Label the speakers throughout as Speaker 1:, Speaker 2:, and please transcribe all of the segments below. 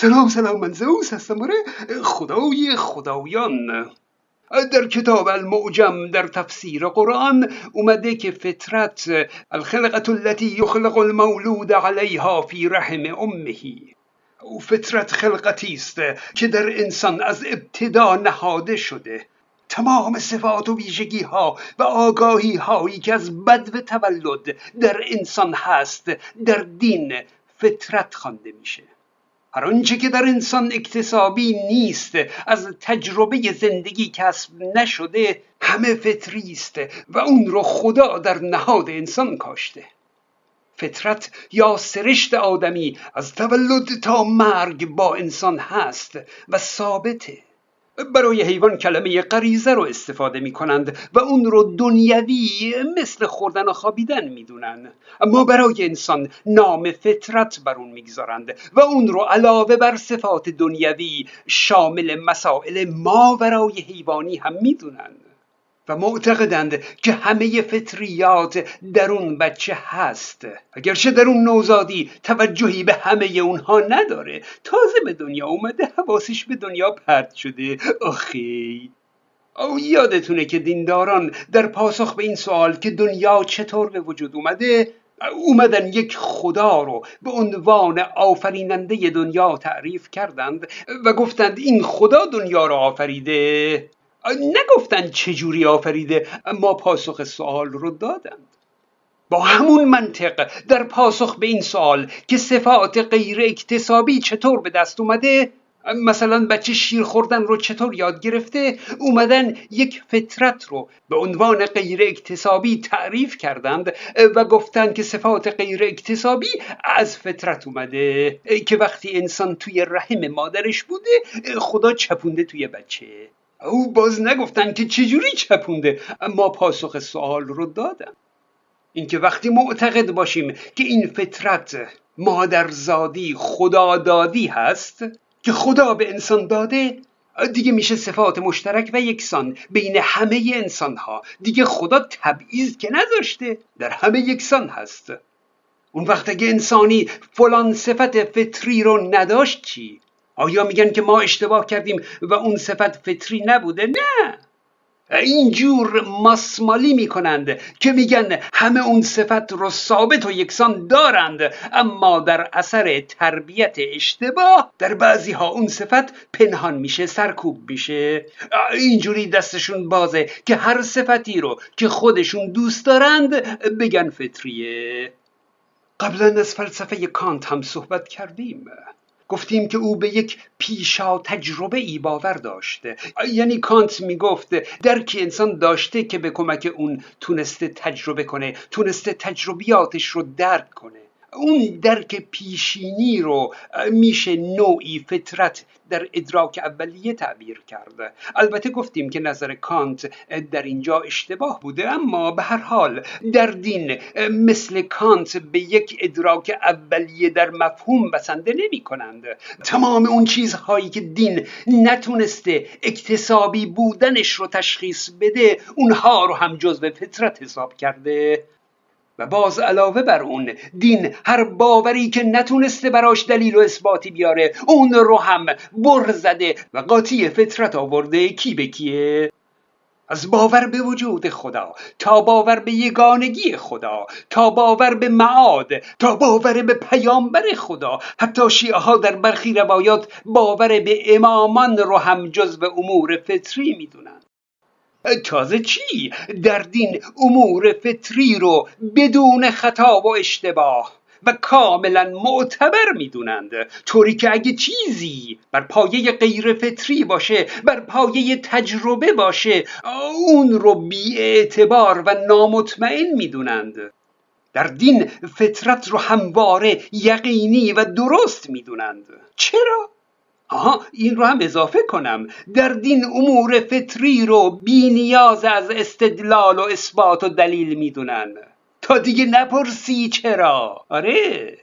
Speaker 1: سلام سلام من زوس هستم. آره خدای خدایان. در کتاب المعجم در تفسیر قرآن اومده که فطرت الخلقت التي یخلق المولود علیها فی رحم امه. او فطرت خلقتی است که در انسان از ابتدا نهاده شده. تمام صفات و ویژگی ها و آگاهی هایی که از بدو تولد در انسان هست در دین فطرت خوانده میشه. هر آنچه که در انسان اکتسابی نیست از تجربه زندگی کسب نشده همه فطری است و اون رو خدا در نهاد انسان کاشته. فطرت یا سرشت آدمی از تولد تا مرگ با انسان هست و ثابته. برای حیوان کلمه غریزه رو استفاده می کنند و اون رو دنیوی مثل خوردن و خوابیدن می‌دونن. اما برای انسان نام فطرت بر اون می‌گذارند و اون رو علاوه بر صفات دنیوی شامل مسائل ماورای حیوانی هم می‌دونند و معتقدند که همه فطریات در اون بچه هست. اگرچه در اون نوزادی توجهی به همه اونها نداره تازه به دنیا اومده حواسش به دنیا پرد شده. آخی. او یادتونه که دینداران در پاسخ به این سوال که دنیا چطور به وجود اومده اومدن یک خدا رو به عنوان آفریننده دنیا تعریف کردند و گفتند این خدا دنیا رو آفریده. نگفتن چجوری آفریده اما پاسخ سوال رو دادند. با همون منطق در پاسخ به این سوال که صفات غیر اکتسابی چطور به دست اومده مثلا بچه شیر خوردن رو چطور یاد گرفته اومدن یک فطرت رو به عنوان غیر اکتسابی تعریف کردند و گفتند که صفات غیر اکتسابی از فطرت اومده. که وقتی انسان توی رحم مادرش بوده خدا چپونده توی بچه. او باز نگفتن که چجوری چپونده؟ اما پاسخ سوال رو دادن اینکه وقتی معتقد باشیم که این فطرت مادرزادی خدادادی هست که خدا به انسان داده دیگه میشه صفات مشترک و یکسان بین همه انسان ها دیگه خدا تبعیض که نذاشته در همه یکسان هست. اون وقت اگه انسانی فلان صفت فطری رو نداشت چی؟ آیا میگن که ما اشتباه کردیم و اون صفت فطری نبوده؟ نه. اینجور ماسمالی می‌کنند که میگن همه اون صفت رو ثابت و یکسان دارند اما در اثر تربیت اشتباه در بعضی ها اون صفت پنهان میشه سرکوب میشه. اینجوری دستشون بازه که هر صفتی رو که خودشون دوست دارند بگن فطریه. قبلا از فلسفه کانت هم صحبت کردیم. گفتیم که او به یک پیشا تجربه ای باور داشته. یعنی کانت می‌گفت درکی انسان داشته که به کمک اون تونسته تجربه کنه تونسته تجربیاتش رو درک کنه. اون درک پیشینی رو میشه نوعی فطرت در ادراک اولیه تعبیر کرده. البته گفتیم که نظر کانت در اینجا اشتباه بوده اما به هر حال در دین مثل کانت به یک ادراک اولیه در مفهوم بسنده نمی کنند. تمام اون چیزهایی که دین نتونسته اکتسابی بودنش رو تشخیص بده اونها رو هم جزو فطرت حساب کرده. و باز علاوه بر اون دین هر باوری که نتونسته براش دلیل و اثباتی بیاره اون رو هم بر زده و قاطی فطرت آورده کی به کیه؟ از باور به وجود خدا تا باور به یگانگی خدا تا باور به معاد تا باور به پیامبر خدا. حتی شیعه ها در برخی روایات باور به امامان رو هم جز به امور فطری می‌دونن. تازه چی؟ در دین امور فطری رو بدون خطا و اشتباه و کاملا معتبر می‌دونند. طوری که اگه چیزی بر پایه غیر فطری باشه بر پایه تجربه باشه اون رو بی اعتبار و نامطمئن می‌دونند. در دین فطرت رو همواره یقینی و درست می‌دونند. چرا؟ آها این رو هم اضافه کنم. در دین امور فطری رو بی نیاز از استدلال و اثبات و دلیل می‌دونن. تا دیگه نپرسی چرا؟ آره.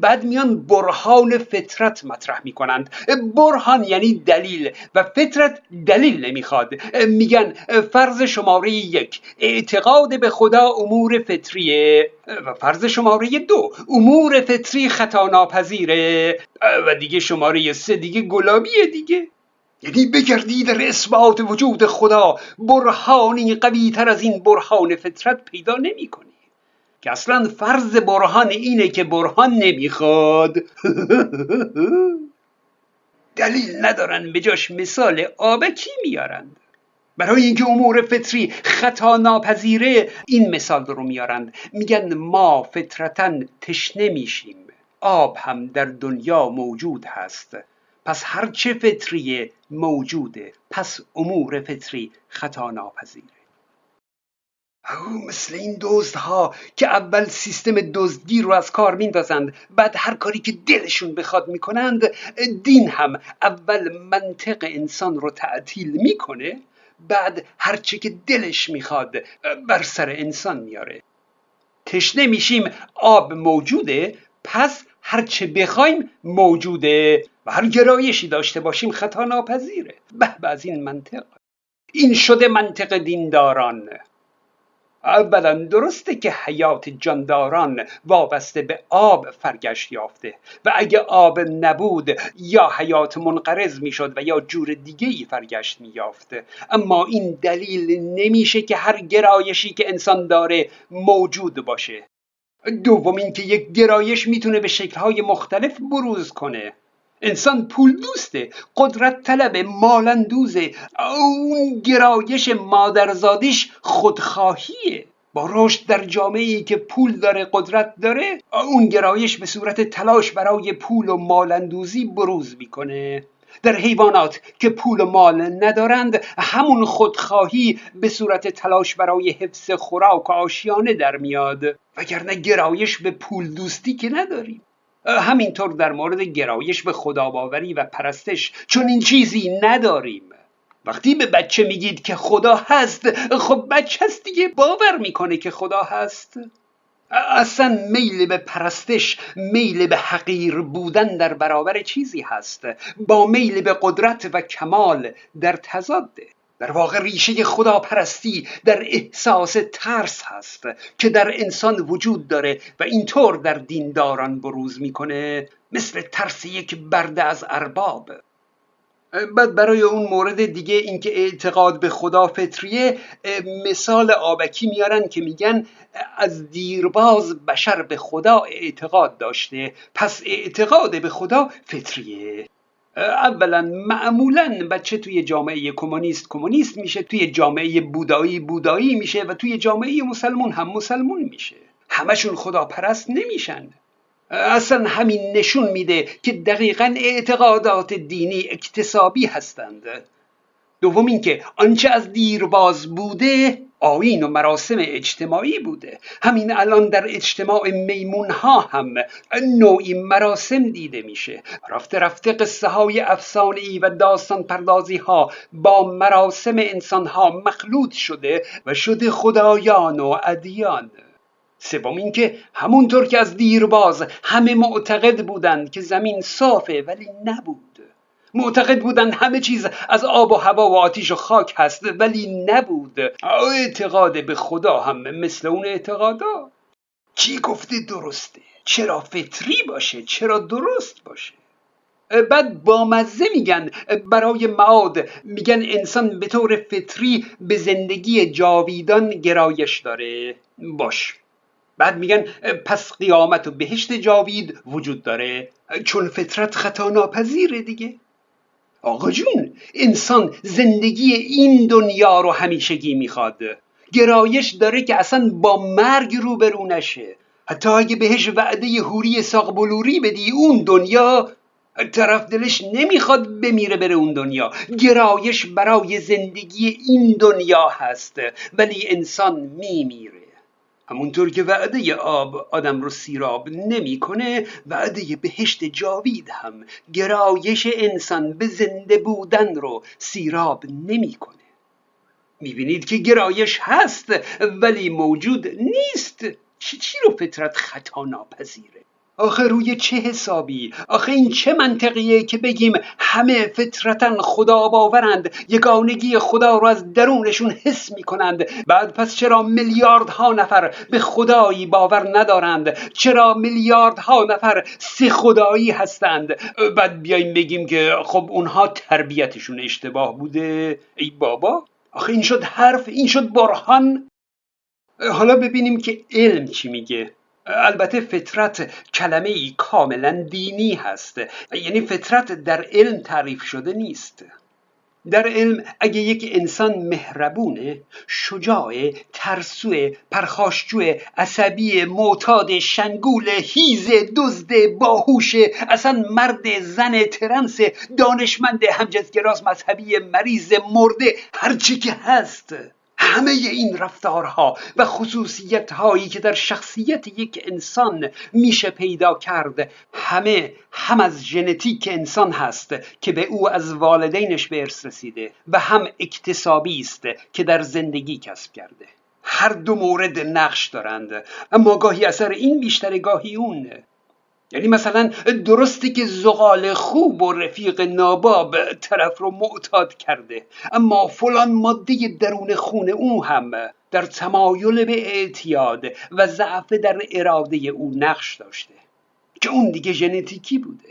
Speaker 1: بعد میان برهان فطرت مطرح می‌کنند. برهان یعنی دلیل و فطرت دلیل نمی‌خواد. میگن فرض شماره یک اعتقاد به خدا امور فطریه. و فرض شماره دو امور فطری خطا ناپذیره. و دیگه شماره سه دیگه گلابیه دیگه. یعنی بگردی در اثبات وجود خدا. برهانی قوی تر از این برهان فطرت پیدا نمی کنی که اصلا فرض برهان اینه که برهان نمی‌خواد. دلیل ندارن به جاش مثال آبکی میارند برای اینکه امور فطری خطا ناپذیره این مثال رو میارند میگن ما فطرتا تشنه میشیم. آب هم در دنیا موجود هست. پس هرچه فطری موجوده پس امور فطری خطا ناپذیره. او مثل این دزدها که اول سیستم دزدگی رو از کار میندازند بعد هر کاری که دلشون بخواد می‌کنند دین هم اول منطق انسان رو تعطیل می‌کنه بعد هرچه که دلش می‌خواد بر سر انسان میاره تشنه میشیم آب موجوده پس هرچه بخوایم موجوده. و هر گرایشی داشته باشیم خطا ناپذیره. به از این منطق. این شده منطق دینداران. اولا درسته که حیات جانداران وابسته به آب فرگشت یافته و اگه آب نبود یا حیات منقرض می‌شد و یا جور دیگه ای فرگشت میافته اما این دلیل نمیشه که هر گرایشی که انسان داره موجود باشه. دوم اینکه یک گرایش می‌تونه به شکلهای مختلف بروز کنه. انسان پول دوسته قدرت طلب مالندوزه اون گرایش مادرزادیش خودخواهیه. با رشد در جامعه ای که پول داره قدرت داره اون گرایش به صورت تلاش برای پول و مالندوزی بروز می‌کنه. در حیوانات که پول و مال ندارند همون خودخواهی به صورت تلاش برای حفظ خوراک و آشیانه در میاد. وگرنه گرایش به پول دوستی که نداریم. همینطور در مورد گرایش به خداباوری و پرستش چون این چیزی نداریم. وقتی به بچه میگید که خدا هست خب بچه هست دیگه باور می‌کنه که خدا هست. اصلا میل به پرستش میل به حقیر بودن در برابر چیزی هست. با میل به قدرت و کمال در تضاده. در واقع ریشه خدا پرستی در احساس ترس هست که در انسان وجود داره و اینطور در دینداران بروز می‌کنه مثل ترس یک برده از ارباب. بعد برای اون مورد دیگه اینکه اعتقاد به خدا فطریه مثال آبکی میارن که میگن از دیرباز بشر به خدا اعتقاد داشته پس اعتقاد به خدا فطریه. اولا معمولا بچه توی جامعه کمونیست کمونیست میشه توی جامعه بودایی بودایی میشه و توی جامعه مسلمون هم مسلمون میشه. همشون خدا پرست نمیشن. اصلا همین نشون میده که دقیقا اعتقادات دینی اکتسابی هستند. دوم اینکه آنچه از دیرباز بوده آین و مراسم اجتماعی بوده. همین الان در اجتماع میمون ها هم نوعی مراسم دیده میشه. رفته رفته قصه های افسانه ای و داستان پردازی ها با مراسم انسان ها مخلوط شده و شده خدایان و ادیان. سوم اینکه همونطور که از دیرباز همه معتقد بودند که زمین صافه ولی نبود. معتقد بودند همه چیز از آب و هوا و آتیش و خاک هست ولی نبود. اعتقاد به خدا هم مثل اون اعتقادا. کی گفته درسته؟ چرا فطری باشه؟ چرا درست باشه؟ بعد با مزه میگن برای معاد میگن انسان به طور فطری به زندگی جاویدان گرایش داره. باش. بعد میگن پس قیامت و بهشت جاوید وجود داره. چون فطرت خطا ناپذیره دیگه. آقا جون انسان زندگی این دنیا رو همیشگی می‌خواد. گرایش داره که اصلا با مرگ روبرو نشه. حتی اگه بهش وعده هوری ساق بلوری بدی اون دنیا طرف دلش نمی‌خواد بمیره بره اون دنیا. گرایش برای زندگی این دنیا هست ولی انسان میمیره. همونطور که وعده آب آدم رو سیراب نمی‌کنه وعده بهشت جاوید هم گرایش انسان به زنده بودن رو سیراب نمی‌کنه. می‌بینید که گرایش هست ولی موجود نیست. چی, چی رو فطرت خطا ناپذیره؟ آخه روی چه حسابی؟ آخه این چه منطقیه که بگیم همه فطرتا خدا باورند یگانگی خدا رو از درونشون حس می‌کنند. بعد پس چرا میلیاردها نفر به خدایی باور ندارند؟ چرا میلیاردها نفر سه خدایی هستند؟ بعد بیایم بگیم که خب اونها تربیتشون اشتباه بوده. ای بابا! آخه این شد حرف این شد برهان. حالا ببینیم که علم چی میگه. البته فطرت کلمه ای کاملا دینی هست. یعنی فطرت در علم تعریف شده نیست. در علم اگه یک انسان مهربونه شجاع ترسو پرخاشجو عصبی معتاد شنگول هیز دزد باهوش اصلا مرد زن ترنس دانشمند همجنسگراس مذهبی مریض مرده هرچی که هست. همه این رفتارها و خصوصیت هایی که در شخصیت یک انسان میشه پیدا کرد همه هم از ژنتیک انسان هست که به او از والدینش به ارث رسیده و هم اکتسابی است که در زندگی کسب کرده. هر دو مورد نقش دارند اما گاهی اثر این بیشتر گاهی اون. یعنی مثلا درسته که زغال خوب و رفیق ناباب طرف رو معتاد کرده اما فلان ماده درون خون او هم در تمایل به اعتیاد و ضعف در اراده او نقش داشته. که اون دیگه ژنتیکی بوده.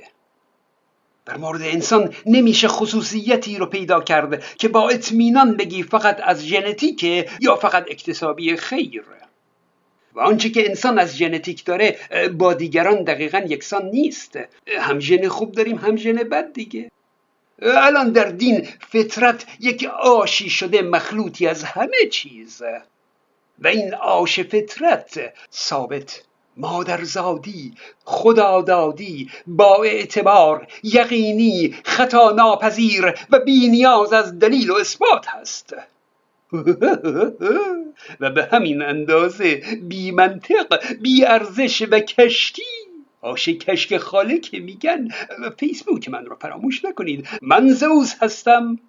Speaker 1: در مورد انسان نمیشه خصوصیتی رو پیدا کرد که با اطمینان بگی فقط از ژنتیکه یا فقط اکتسابی خیر. و آنچه که انسان از ژنتیک داره با دیگران دقیقا یکسان نیست. هم ژن خوب داریم هم ژن بد دیگه. الان در دین فطرت یک آشی شده مخلوطی از همه چیز. و این آش فطرت ثابت مادرزادی خدادادی با اعتبار یقینی خطا ناپذیر و بینیاز از دلیل و اثبات هست. و به همین اندازه بی منطق بی ارزش و کشتی. آشه کشک خاله که میگن فیسبوک من رو فراموش نکنید. من زوز هستم.